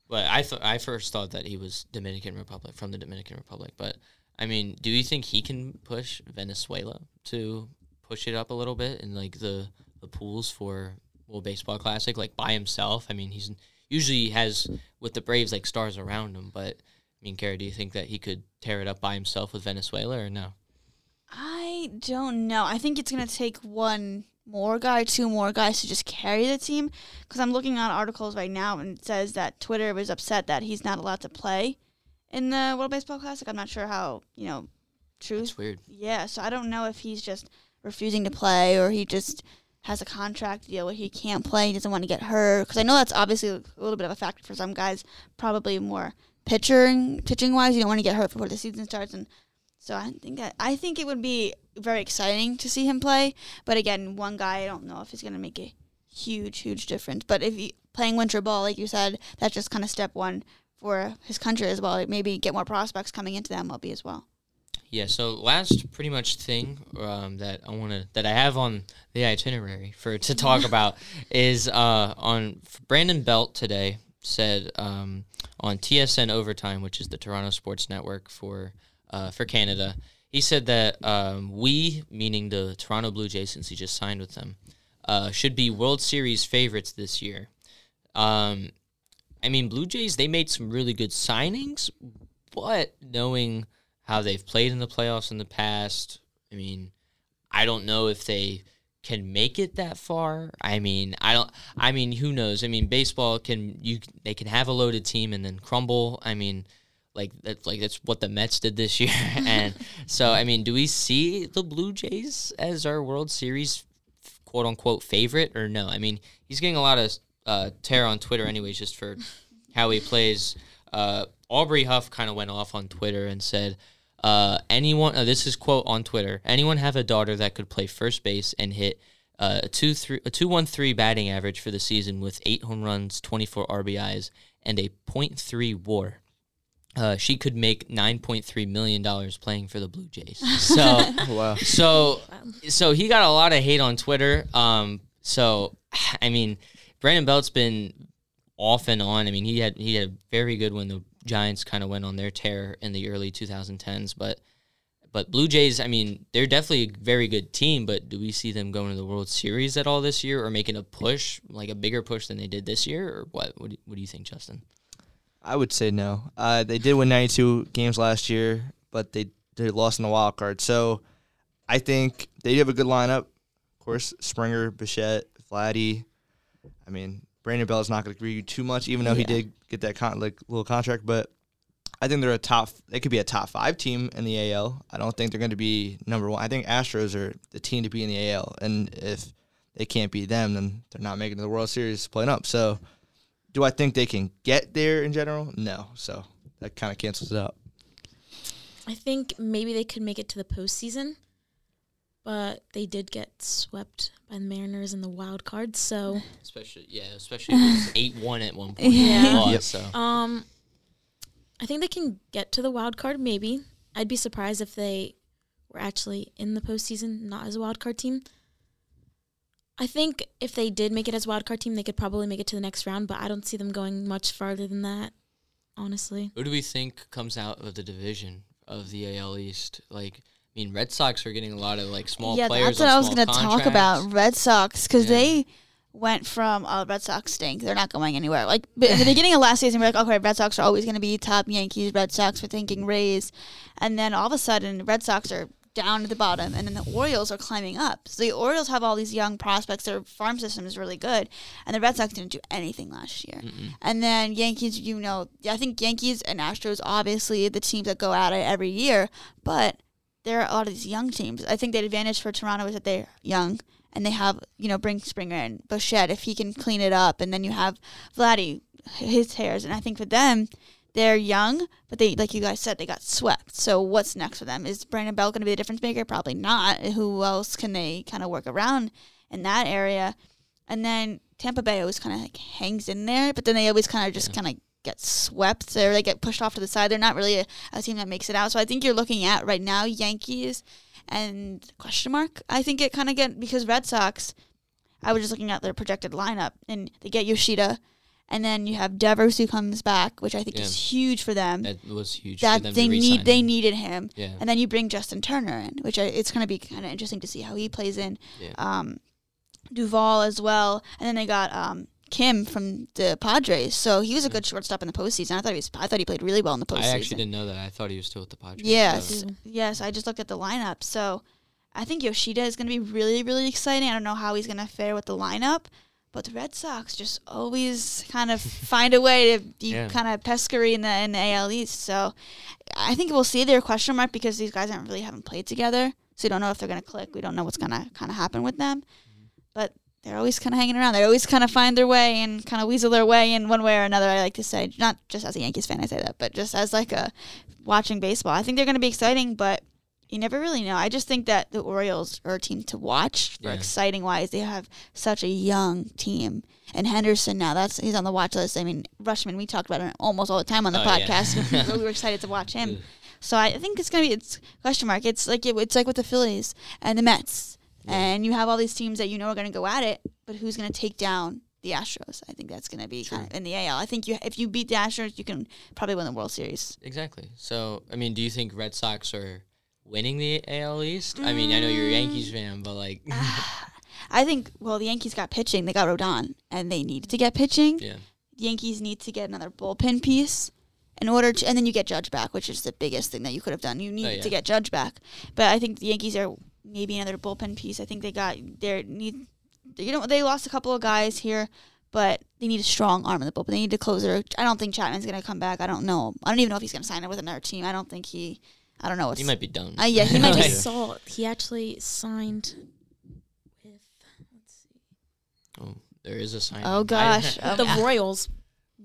But I I first thought that he was Dominican Republic from the Dominican Republic. But I mean, do you think he can push Venezuela to push it up a little bit in like the the pools for World Baseball Classic, like by himself? I mean, he's usually has with the Braves like stars around him. But I mean, Kara, do you think that he could tear it up by himself with Venezuela or no? I don't know. I think it's going to take one more guy, two more guys to just carry the team. Because I'm looking at articles right now and it says that Twitter was upset that he's not allowed to play in the World Baseball Classic. I'm not sure how, you know, true. It's weird. Yeah, so I don't know if he's just refusing to play or he just has a contract deal where he can't play, he doesn't want to get hurt. Because I know that's obviously a little bit of a factor for some guys, probably more pitching pitching wise. You don't want to get hurt before the season starts, and so I think that I think it would be very exciting to see him play. But again, one guy, I don't know if he's going to make a huge, huge difference. But if he playing winter ball, like you said, that's just kind of step one for his country as well. Like maybe get more prospects coming into the MLB as well. Yeah. So last pretty much thing um, that I want to that I have on the itinerary for to talk about is uh, on Brandon Belt today said um, on TSN Overtime, which is the Toronto Sports Network for uh, for Canada. He said that um, we, meaning the Toronto Blue Jays, since he just signed with them, uh, should be World Series favorites this year. Um, I mean, Blue Jays they made some really good signings, but knowing how they've played in the playoffs in the past, I mean, I don't know if they can make it that far. I mean, I don't. I mean, who knows? I mean, baseball can you they can have a loaded team and then crumble. I mean, like that's like that's what the Mets did this year. and so, I mean, do we see the Blue Jays as our World Series quote unquote favorite or no? I mean, he's getting a lot of uh, tear on Twitter, anyways, just for how he plays. Uh, Aubrey Huff kind of went off on Twitter and said. Uh, anyone, uh, this is quote on Twitter. Anyone have a daughter that could play first base and hit uh, a two three a two one three batting average for the season with eight home runs, twenty four RBIs, and a .3 WAR. Uh, she could make nine point three million dollars playing for the Blue Jays. So, Wow. so, so he got a lot of hate on Twitter. Um, so, I mean, Brandon Belt's been off and on. I mean, he had he had a very good when the Giants kind of went on their tear in the early 2010s, but but Blue Jays, I mean, they're definitely a very good team, but do we see them going to the World Series at all this year or making a push, like a bigger push than they did this year or what? What do, what do you think, Justin? I would say no. Uh, they did win 92 games last year, but they they lost in the wild card. So I think they have a good lineup. Of course, Springer, Bichette, Vladdy. I mean, Brandon Belt is not going to agree too much, even though he did get that con- like little contract. But I think they're a top. They could be a top five team in the AL. I don't think they're going to be number one. I think Astros are the team to be in the AL, and if they can't beat them, then they're not making the World Series playing up. So, do I think they can get there in general? No. So that kind of cancels it out. I think maybe they could make it to the postseason, but they did get swept by the Mariners in the wild card. So, Especially, yeah, especially if it was eight one at one point. Yeah. They lost, Yep. So um, I think they can get to the wild card. Maybe I'd be surprised if they were actually in the postseason, not as a wild card team. I think if they did make it as a wild card team, they could probably make it to the next round, but I don't see them going much farther than that. Honestly, who do we think comes out of the division of the AL East? Like, I mean, Red Sox are getting a lot of like small yeah, players. that's what I was going to talk about. Red Sox, because Yeah. they went from uh, Red Sox stink. They're not going anywhere. Like in the beginning of last season, we're like, okay, Red Sox are always going to be top. Yankees, Red Sox, we're thinking Rays, and then all of a sudden, Red Sox are down at the bottom, and then the Orioles are climbing up. So the Orioles have all these young prospects. Their farm system is really good, and the Red Sox didn't do anything last year. Mm-mm. And then Yankees, you know, I think Yankees and Astros, obviously the teams that go at it every year, but there are a lot of these young teams. I think the advantage for Toronto is that they're young and they have, you know, bring Springer and Bichette if he can clean it up, and then you have Vladdy, his hairs, and I think for them. They're young, but they, like you guys said, they got swept. So what's next for them? Is Brandon Belt going to be the difference maker? Probably not. Who else can they kind of work around in that area? And then Tampa Bay always kind of like hangs in there, but then they always kind of just Yeah. kind of get swept or they get pushed off to the side. They're not really a, a team that makes it out. So I think you're looking at right now Yankees and question mark. I think it kind of get because Red Sox. I was just looking at their projected lineup, and they get Yoshida, and then you have Devers who comes back, which I think Yeah. is huge for them. That was huge. That for them they need, they needed him, Yeah. and then you bring Justin Turner in, which I, it's going to be kind of interesting to see how he plays in. Yeah. Um, Duvall as well, and then they got um, Kim from the Padres, so he was a good shortstop in the postseason. I thought he was, I thought he played really well in the postseason. I actually didn't know that. I thought he was still with the Padres. Yes, so- yes. I just looked at the lineup, so I think Yoshida is going to be really, really exciting. I don't know how he's going to fare with the lineup, but the Red Sox just always kind of find a way to be Yeah. kind of pescary in the in the AL East. So I think we'll see their question mark because these guys aren't really haven't played together, so we don't know if they're going to click. We don't know what's going to kind of happen with them, mm-hmm. but. They're always kind of hanging around. They always kind of find their way and kind of weasel their way in one way or another. I like to say, not just as a Yankees fan, I say that, but just as like a watching baseball. I think they're going to be exciting, but you never really know. I just think that the Orioles are a team to watch for Yeah. exciting wise. They have such a young team. And Henderson now, that's he's on the watch list. I mean, Rutschman, we talked about him almost all the time on the Oh, yeah. podcast. we were excited to watch him. So I think it's gonna be it's question mark. It's like it, it's like with the Phillies and the Mets, and you have all these teams that you know are gonna go at it, but who's gonna take down the Astros? I think that's gonna be kind of in the AL. I think you if you beat the Astros, you can probably win the World Series. Exactly. So, I mean, do you think Red Sox are winning the AL East? I mean, I know you're a Yankees Mm. fan, but like, I think well, the Yankees got pitching. They got Rodon, and they needed to get pitching. yeah, The Yankees need to get another bullpen piece in order to, and then you get Judge back, which is the biggest thing that you could have done. You need Oh, yeah. to get Judge back, but I think the Yankees are maybe another bullpen piece. I think they got their need. You know, they lost a couple of guys here, but they need a strong arm in the bullpen. They need a closer. I don't think Chapman's going to come back. I don't know. I don't even know if he's going to sign up with another team. I don't think he. I don't know. What's, he might be done. Uh, yeah, he might be- just saw he actually signed with let's see oh, there is a sign. Oh, gosh. I, the Royals.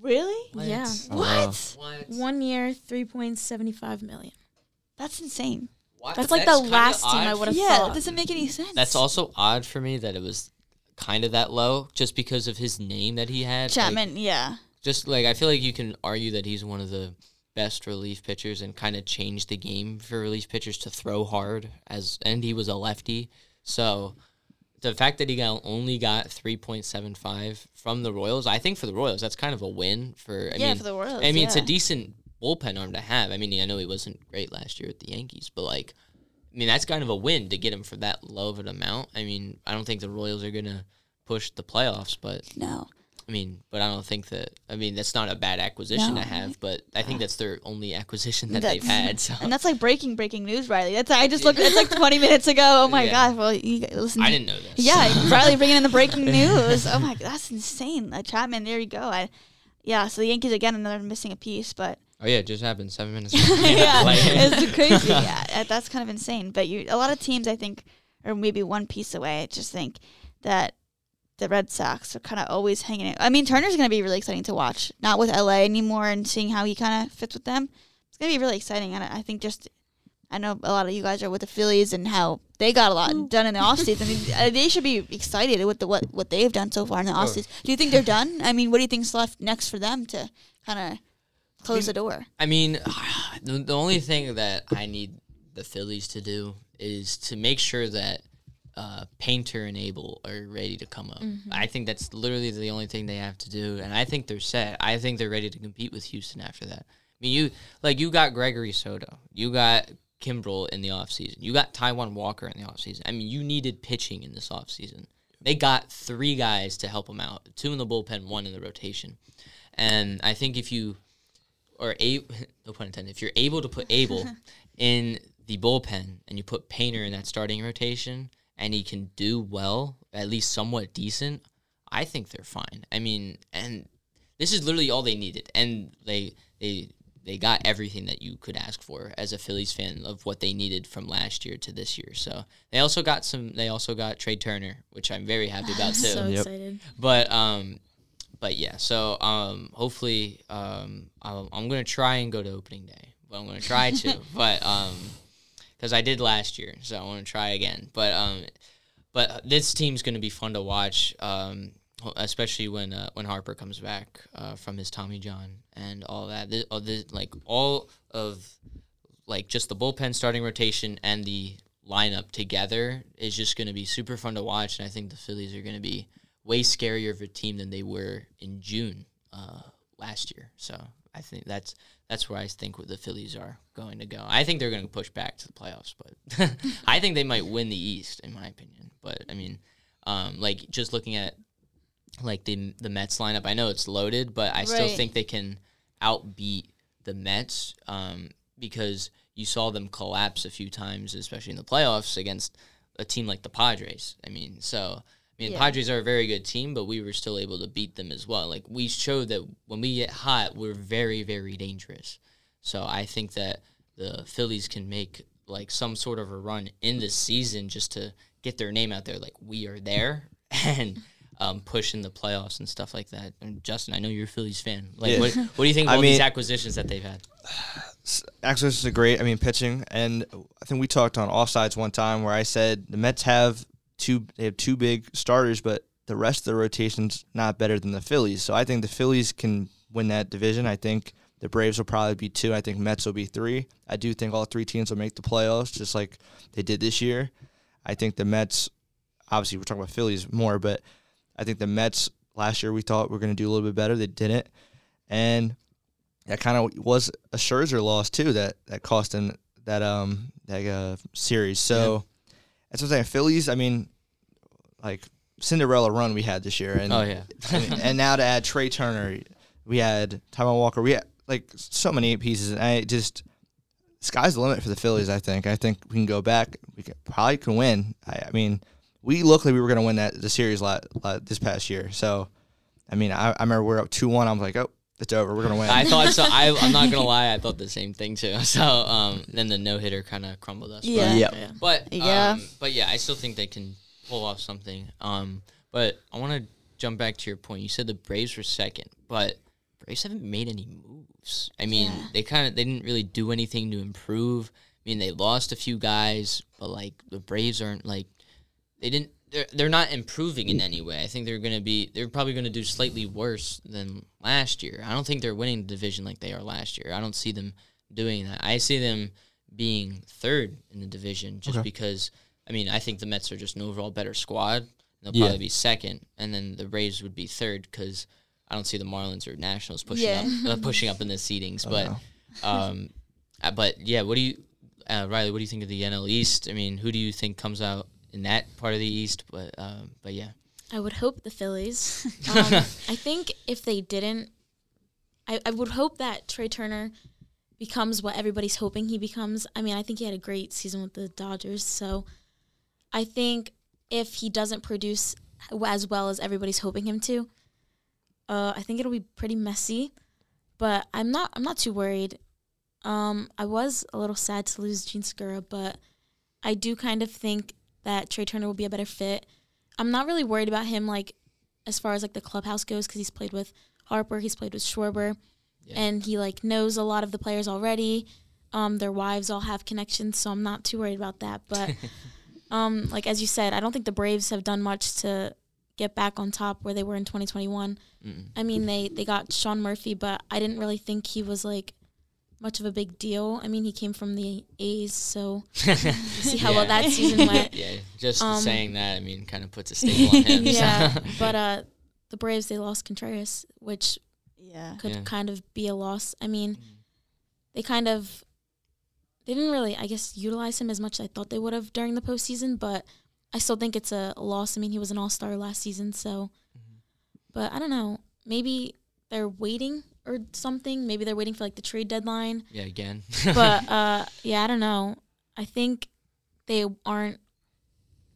really? What? Yeah, Oh. What? what? one year, three point seventy five million. That's insane. What? That's like the last team I would've Yeah, thought. that doesn't make any sense. That's also odd for me that it was kind of that low, just because of his name that he had. Like, Chapman. yeah. just like I feel like you can argue that he's one of the best relief pitchers and kind of changed the game for relief pitchers to throw hard as and he was a lefty. So the fact that he got only got 3.75 from the Royals, I think for the Royals that's kind of a win for I Yeah, mean for the Royals, I mean it's a decent bullpen arm to have. I mean I know he wasn't great last year with the Yankees, but like I mean that's kind of a win to get him for that low of an amount. I mean, I don't think the Royals are going to push the playoffs, but No. I mean, but I don't think that. I mean, that's not a bad acquisition No. to have, but I think that's their only acquisition that they've had. So And that's like breaking breaking news, Riley. That's I just looked. It's like 20 minutes ago. Oh my Yeah. gosh! Well, you listen. I didn't know this. Yeah, Riley bringing in the breaking news. Oh my, god, that's insane. Uh, Chapman, there you go. I, yeah, so the Yankees again, another missing a piece, but Oh yeah, it just happened seven minutes. ago. yeah, like- it's crazy. Yeah, uh, that's kind of insane. But you, a lot of teams, I think, are maybe one piece away. I just think that the Red Sox are kind of always hanging it. I mean, Turner's going to be really exciting to watch. Not with LA anymore, and seeing how he kind of fits with them. It's going to be really exciting. And I I think just, I know a lot of you guys are with the Phillies and how they got a lot done in the offseason. I mean, uh, they should be excited with the what what they've done so far in the offseason. Do you think they're done? I mean, what do you think's left next for them to kind of close the door? I mean, the, the only thing that I need the Phillies to do is to make sure that uh, Painter and Abel are ready to come up. I think that's literally the only thing they have to do, and I think they're set. I think they're ready to compete with Houston after that. I mean, you like you got Gregory Soto, you got Kimbrel in the offseason, you got Taijuan Walker in the offseason. I mean, you needed pitching in this offseason. They got three guys to help them out, two in the bullpen, one in the rotation. And I think if you or a no pun intended, if you're able to put Abel in the bullpen and you put Painter in that starting rotation and he can do well, at least somewhat decent, I think they're fine. I mean, and this is literally all they needed, and they they they got everything that you could ask for as a Phillies fan of what they needed from last year to this year. So they also got some. They also got Trea Turner, which I'm very happy about too So Yep. excited. but um but yeah so um hopefully um I'll, i'm gonna try and go to opening day but i'm gonna try to but um because i did last year so i want to try again but um but this team's gonna be fun to watch um especially when uh, when harper comes back uh, from his tommy john and all that this, all this, like all of like just the bullpen starting rotation and the lineup together is just going to be super fun to watch. And I think the Phillies are going to be way scarier of a team than they were in June. uh, last year. So I think that's that's where I think the Phillies are going to go. I think they're going to push back to the playoffs, but I think they might win the East, in my opinion. But I mean, um, like just looking at like the the Mets lineup, I know it's loaded, but I still think they can outbeat the Mets um, because you saw them collapse a few times, especially in the playoffs against a team like the Padres. I mean, so I mean, Yeah. Padres are a very good team, but we were still able to beat them as well. Like we showed that when we get hot, we're very, very dangerous. So I think that the Phillies can make like some sort of a run in the season just to get their name out there. Like we are there and um, push in the playoffs and stuff like that. And Justin, I know you're a Phillies fan. Like, Yeah. what, what do you think of I all these acquisitions that they've had? Access is great. I mean, pitching, and I think we talked on offsides one time where I said the Mets have two they have two big starters, but the rest of the rotation's not better than the Phillies. So I think the Phillies can win that division. I think the Braves will probably be two. I think Mets will be three. I do think all three teams will make the playoffs, just like they did this year. I think the Mets, obviously, we're talking about Phillies more, but I think the Mets last year we thought were going to do a little bit better. They didn't, and that kind of was a Scherzer loss too. That that cost them that um that uh, series. So that's what I'm saying. Phillies. I mean, like Cinderella run we had this year, and Oh yeah, and, and now to add Trea Turner, we had Taijuan Walker. We had like so many pieces. And I just sky's the limit for the Phillies. I think. I think we can go back. We can, probably can win. I, I mean, we looked like we were going to win that the series la, la, this past year. So, I mean, I, I remember we are up two one. I'm like, oh, it's over. We're going to win. I thought so. I, I'm not gonna lie, I thought the same thing too. So um, then the no hitter kind of crumbled us. Yeah. Yep. Yeah. But Yeah. um, but yeah, I still think they can pull off something. Um, but I want to jump back to your point. You said the Braves were second, but Braves haven't made any moves. I mean, Yeah. they kind of they didn't really do anything to improve. I mean, they lost a few guys, but like the Braves aren't like they didn't. They're, they're not improving in any way. I think they're gonna be. They're probably gonna do slightly worse than last year. I don't think they're winning the division like they are last year. I don't see them doing that. I see them being third in the division just Okay. because. I mean, I think the Mets are just an overall better squad. They'll Yeah. probably be second, and then the Braves would be third because I don't see the Marlins or Nationals pushing Yeah. up uh, pushing up in the seedings. Oh, but no. um, uh, but yeah, what do you, uh, Riley? What do you think of the NL East? I mean, who do you think comes out in that part of the East? But um, but yeah, I would hope the Phillies. Um, I think if they didn't, I, I would hope that Trea Turner becomes what everybody's hoping he becomes. I mean, I think he had a great season with the Dodgers. So I think if he doesn't produce as well as everybody's hoping him to, uh, I think it'll be pretty messy. But I'm not. I'm not too worried. Um, I was a little sad to lose Jean Segura, but I do kind of think that Trea Turner will be a better fit. I'm not really worried about him like as far as like the clubhouse goes because he's played with Harper, he's played with Schwarber, Yeah. and he like knows a lot of the players already. Um, their wives all have connections, so I'm not too worried about that. But um, like as you said, I don't think the Braves have done much to get back on top where they were in 2021. Mm-mm. I mean, they they got Sean Murphy, but I didn't really think he was like much of a big deal. I mean, he came from the A's, so see how well Yeah. that season went. yeah, just Um, saying that I mean, kind of puts a staple on him. so- yeah, but uh, the Braves they lost Contreras, which Yeah. could Yeah. kind of be a loss. I mean, Mhm. they kind of they didn't really, I guess, utilize him as much as I thought they would have during the postseason. But I still think it's a loss. I mean, he was an All Star last season, so. Mhm. But I don't know. Maybe they're waiting or something. Maybe they're waiting for like the trade deadline. yeah, again. But uh, yeah, I don't know. I think they aren't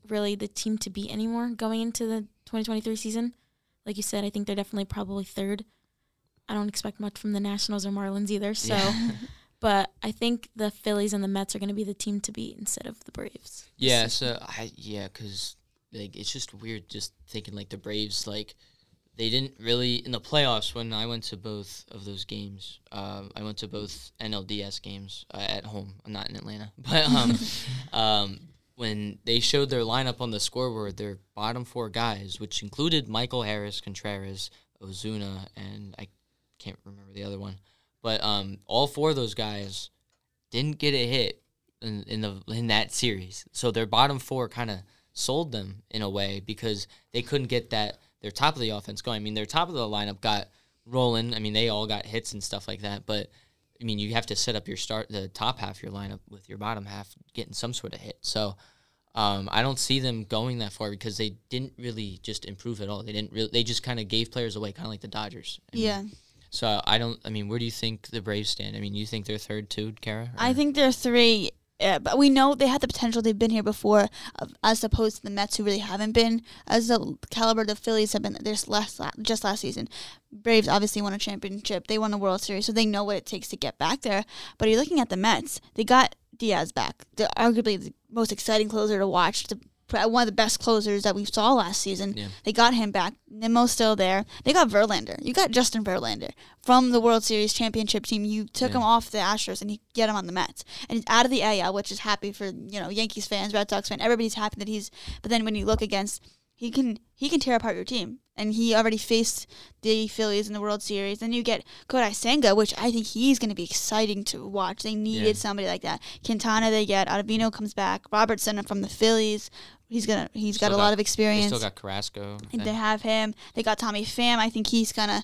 really the team to beat anymore going into the 2023 season. Like you said, I think they're definitely probably third. I don't expect much from the Nationals or Marlins either. So, Yeah. but I think the Phillies and the Mets are going to be the team to beat instead of the Braves. Yeah, so I yeah, cause like it's just weird just thinking like the Braves like they didn't really in the playoffs when I went to both of those games. Um, I went to both NLDS games uh, at home. I'm not in Atlanta, but um, um, when they showed their lineup on the scoreboard, their bottom four guys, which included Michael Harris, Contreras, Ozuna, and I can't remember the other one, but um, all four of those guys didn't get a hit in, in the in that series. So their bottom four kind of sold them in a way because they couldn't get that their top of the offense going. I mean, their top of the lineup got rolling. I mean, they all got hits and stuff like that, but I mean, you have to set up your start the top half of your lineup with your bottom half getting some sort of hit. So um, I don't see them going that far because they didn't really just improve at all. They didn't really. They just kind of gave players away, kind of like the Dodgers. I mean, Yeah. So I don't. I mean, where do you think the Braves stand? I mean, you think they're third too, Kara? I think they're three. Yeah, but we know they had the potential. They've been here before, as opposed to the Mets, who really haven't been as the caliber the Phillies have been. There's last just last season. Braves obviously won a championship. They won a World Series, so they know what it takes to get back there. But you're looking at the Mets. They got Diaz back. They're arguably the most exciting closer to watch. The, Uh, one of the best closers that we saw last season. Yeah. They got him back. Nimmo's still there. They got Verlander. You got Justin Verlander from the World Series championship team. You took Yeah. him off the Astros and you get him on the Mets. And he's out of the AL, which is happy for, you know, Yankees fans, Red Sox fans. Everybody's happy that he's but then when you look against he can he can tear apart your team. And he already faced the Phillies in the World Series. Then you get Kodai Senga, which I think he's going to be exciting to watch. They needed Yeah. somebody like that. Quintana they get. Ottavino comes back. Robertson from the Phillies. He's gonna. He's got Still a lot got- of They experience. still got Carrasco. And they have him. They got Tommy Pham. I think he's gonna.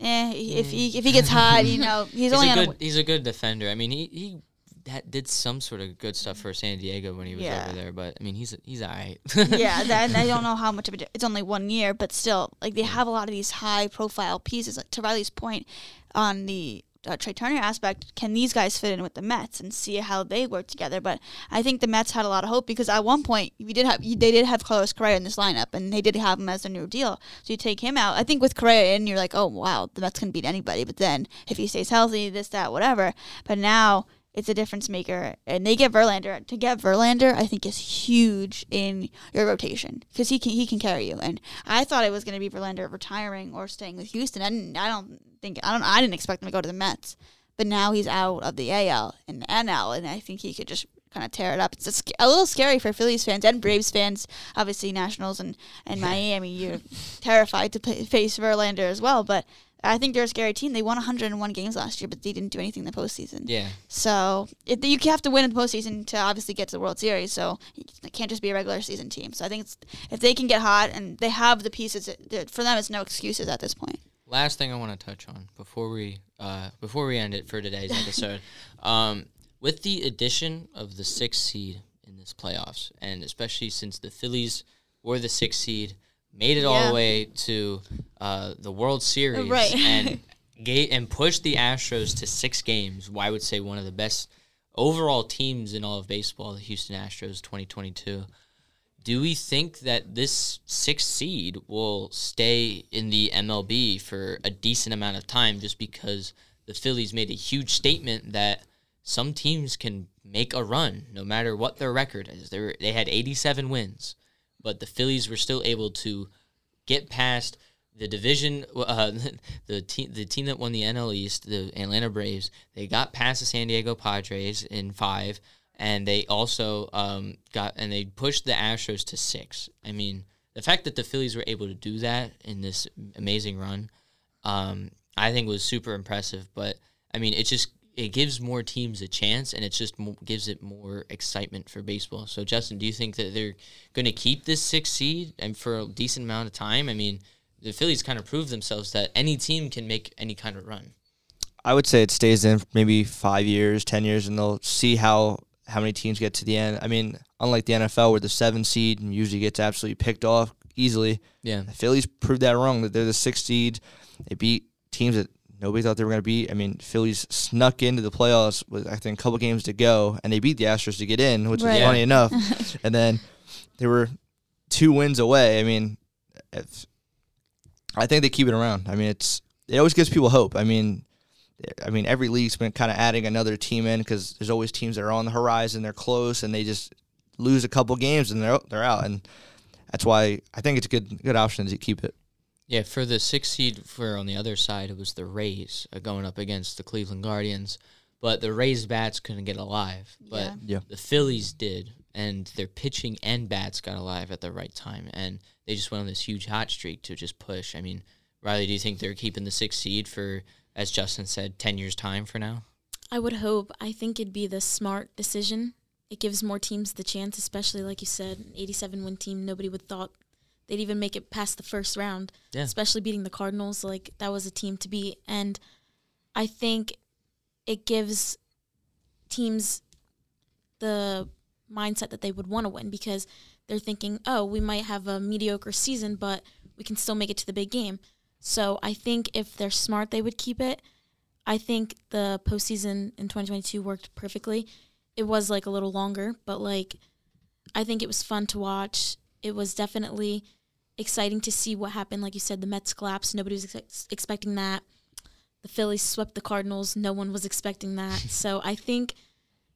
Eh, if he if he gets hot, you know, he's, he's only a on. good. He's a good defender. I mean, he he that did some sort of good stuff for San Diego when he was Yeah. over there. But I mean, he's he's alright. Yeah, that, and I don't know how much of it. It's only one year, but still, like they have a lot of these high profile pieces. Like to Riley's point on the uh, Trea Turner aspect, can these guys fit in with the Mets and see how they work together? But I think the Mets had a lot of hope because at one point we did have they did have Carlos Correa in this lineup, and they did have him as a new deal. So you take him out. I think with Correa in, you're like, oh wow, the Mets can beat anybody. But then if he stays healthy, this that whatever. But now it's a difference maker, and they get Verlander. To get Verlander, I think is huge in your rotation because he can he can carry you. And I thought it was going to be Verlander retiring or staying with Houston. I didn't. I don't think. I don't. I didn't expect him to go to the Mets, but now he's out of the AL and NL, and I think he could just kind of tear it up. It's a, sc- a little scary for Phillies fans and Braves fans. Obviously, Nationals and and Miami. You're terrified to play, face Verlander as well, but. I think they're a scary team. They won 101 games last year, but they didn't do anything in the postseason. yeah. So it, you have to win in the postseason to obviously get to the World Series. So it can't just be a regular season team. So I think it's, if they can get hot and they have the pieces, it, for them it's no excuses at this point. Last thing I want to touch on before we uh, before we end it for today's episode, um, with the addition of the sixth seed in this playoffs, and especially since the Phillies were the sixth seed, made it all the way to uh, the World Series, Right. and ga- and pushed the Astros to six games. Well, I would say one of the best overall teams in all of baseball, the Houston Astros, twenty twenty two. Do we think that this sixth seed will stay in the MLB for a decent amount of time just because the Phillies made a huge statement that some teams can make a run no matter what their record is? They, were, they had 87 wins, but the Phillies were still able to get past the division, uh, the team, the team that won the NL East, the Atlanta Braves. They got past the San Diego Padres in five, and they also um, got and they pushed the Astros to six. I mean, the fact that the Phillies were able to do that in this amazing run, um, I think was super impressive. But I mean, it just it gives more teams a chance, and it just mo- gives it more excitement for baseball. So, Justin, do you think that they're going to keep this six seed and for a decent amount of time? I mean, the Phillies kind of proved themselves that any team can make any kind of run. I would say it stays in maybe five years, ten years, and they'll see how how many teams get to the end. I mean, unlike the NFL where the seven seed usually gets absolutely picked off easily, Yeah, the Phillies proved that wrong. That they're the sixth seed. They beat teams that nobody thought they were going to beat. I mean, Phillies snuck into the playoffs with I think a couple games to go, and they beat the Astros to get in, which Right. is funny enough. and then they were two wins away. I mean, if, I think they keep it around. I mean, it's it always gives people hope. I mean, I mean every league's been kind of adding another team in because there's always teams that are on the horizon, they're close, and they just lose a couple games and they're they're out. And that's why I think it's a good good option to keep it. Yeah. For the sixth seed, for on the other side, it was the Rays uh, going up against the Cleveland Guardians, but the Rays bats couldn't get alive, but Yeah. Yeah. the Phillies did, and their pitching and bats got alive at the right time, and they just went on this huge hot streak to just push. I mean, Riley, do you think they're keeping the sixth seed for, as Justin said, ten years time for now? I would hope. I think it'd be the smart decision. It gives more teams the chance, especially like you said, an 87 win team. Nobody would thought they'd even make it past the first round. Yeah. Especially beating the Cardinals, like that was a team to beat. And I think it gives teams the mindset that they would want to win because they're thinking, oh, we might have a mediocre season, but we can still make it to the big game. So I think if they're smart, they would keep it. I think the postseason in 2022 worked perfectly. It was like a little longer, but like I think it was fun to watch. It was definitely exciting to see what happened. Like you said, the Mets collapsed. Nobody was ex- expecting that. The Phillies swept the Cardinals. No one was expecting that. so I think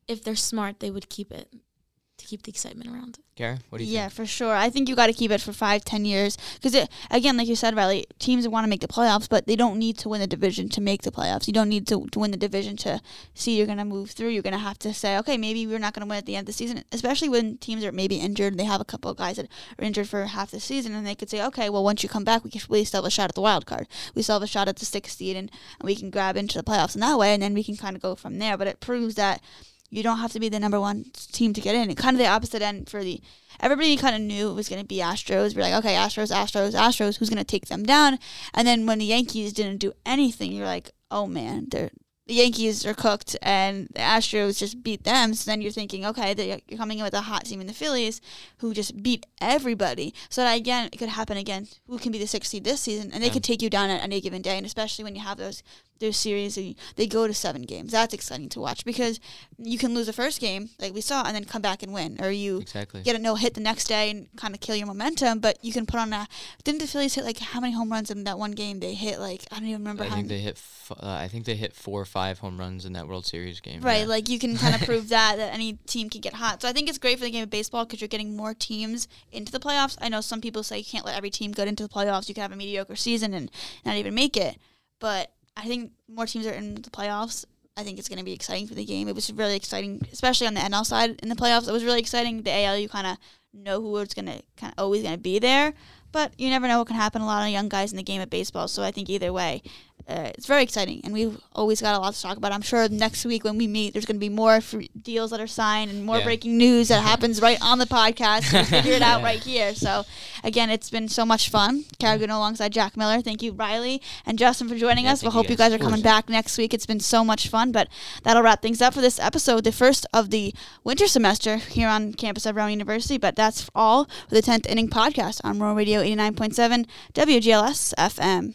if they're smart, they would keep it to keep the excitement around it. Kara, what do you yeah, think? for sure. I think you got to keep it for five, ten years because, again, like you said, Riley, teams want to make the playoffs, but they don't need to win the division to make the playoffs. You don't need to, to win the division to see you're going to move through. You're going to have to say, okay, maybe we're not going to win at the end of the season, especially when teams are maybe injured. They have a couple of guys that are injured for half the season, and they could say, okay, well, once you come back, we, can, we still have a shot at the wild card. We still have a shot at the sixth seed, and, and we can grab into the playoffs in that way, and then we can kind of go from there. But it proves that you don't have to be the number one team to get in. And kind of the opposite end for the everybody kind of knew it was going to be Astros. We're like, okay, Astros, Astros, Astros. Who's going to take them down? And then when the Yankees didn't do anything, you're like, oh man, they're the Yankees are cooked and the Astros just beat them. So then you're thinking, okay, you're coming in with a hot team in the Phillies who just beat everybody. So that again, it could happen again. Who can be the sixth seed this season? And they Yeah. could take you down at any given day. And especially when you have those those series, and they go to seven games. That's exciting to watch because you can lose the first game, like we saw, and then come back and win, or you Exactly. get a no hit the next day and kind of kill your momentum. But you can put on a. Didn't the Phillies hit like how many home runs in that one game? They hit like I don't even remember I how. think many. they hit. F- uh, I think they hit four or five home runs in that World Series game. Right, yeah. like you can kind of prove that that any team can get hot. So I think it's great for the game of baseball because you're getting more teams into the playoffs. I know some people say you can't let every team get into the playoffs. You can have a mediocre season and not even make it. But I think more teams are in the playoffs. I think it's going to be exciting for the game. It was really exciting, especially on the NL side in the playoffs. It was really exciting. The AL, you kind of know who is going to kind of always going to be there, but you never know what can happen. A lot of young guys in the game of baseball. So I think either way, uh, it's very exciting, and we've always got a lot to talk about. I'm sure next week when we meet, there's going to be more free deals that are signed and more Yeah. breaking news that happens right on the podcast. We figure it out Yeah. right here. So again, it's been so much fun. Goodall alongside Jack Miller. Thank you, Riley and Justin, for joining Yeah, us. We you hope you guys. guys are coming back next week. It's been so much fun, but that'll wrap things up for this episode, the first of the winter semester here on campus of Rowan University. But that's all for the 10th Inning Podcast on Rowan Radio 89.7 WGLS FM.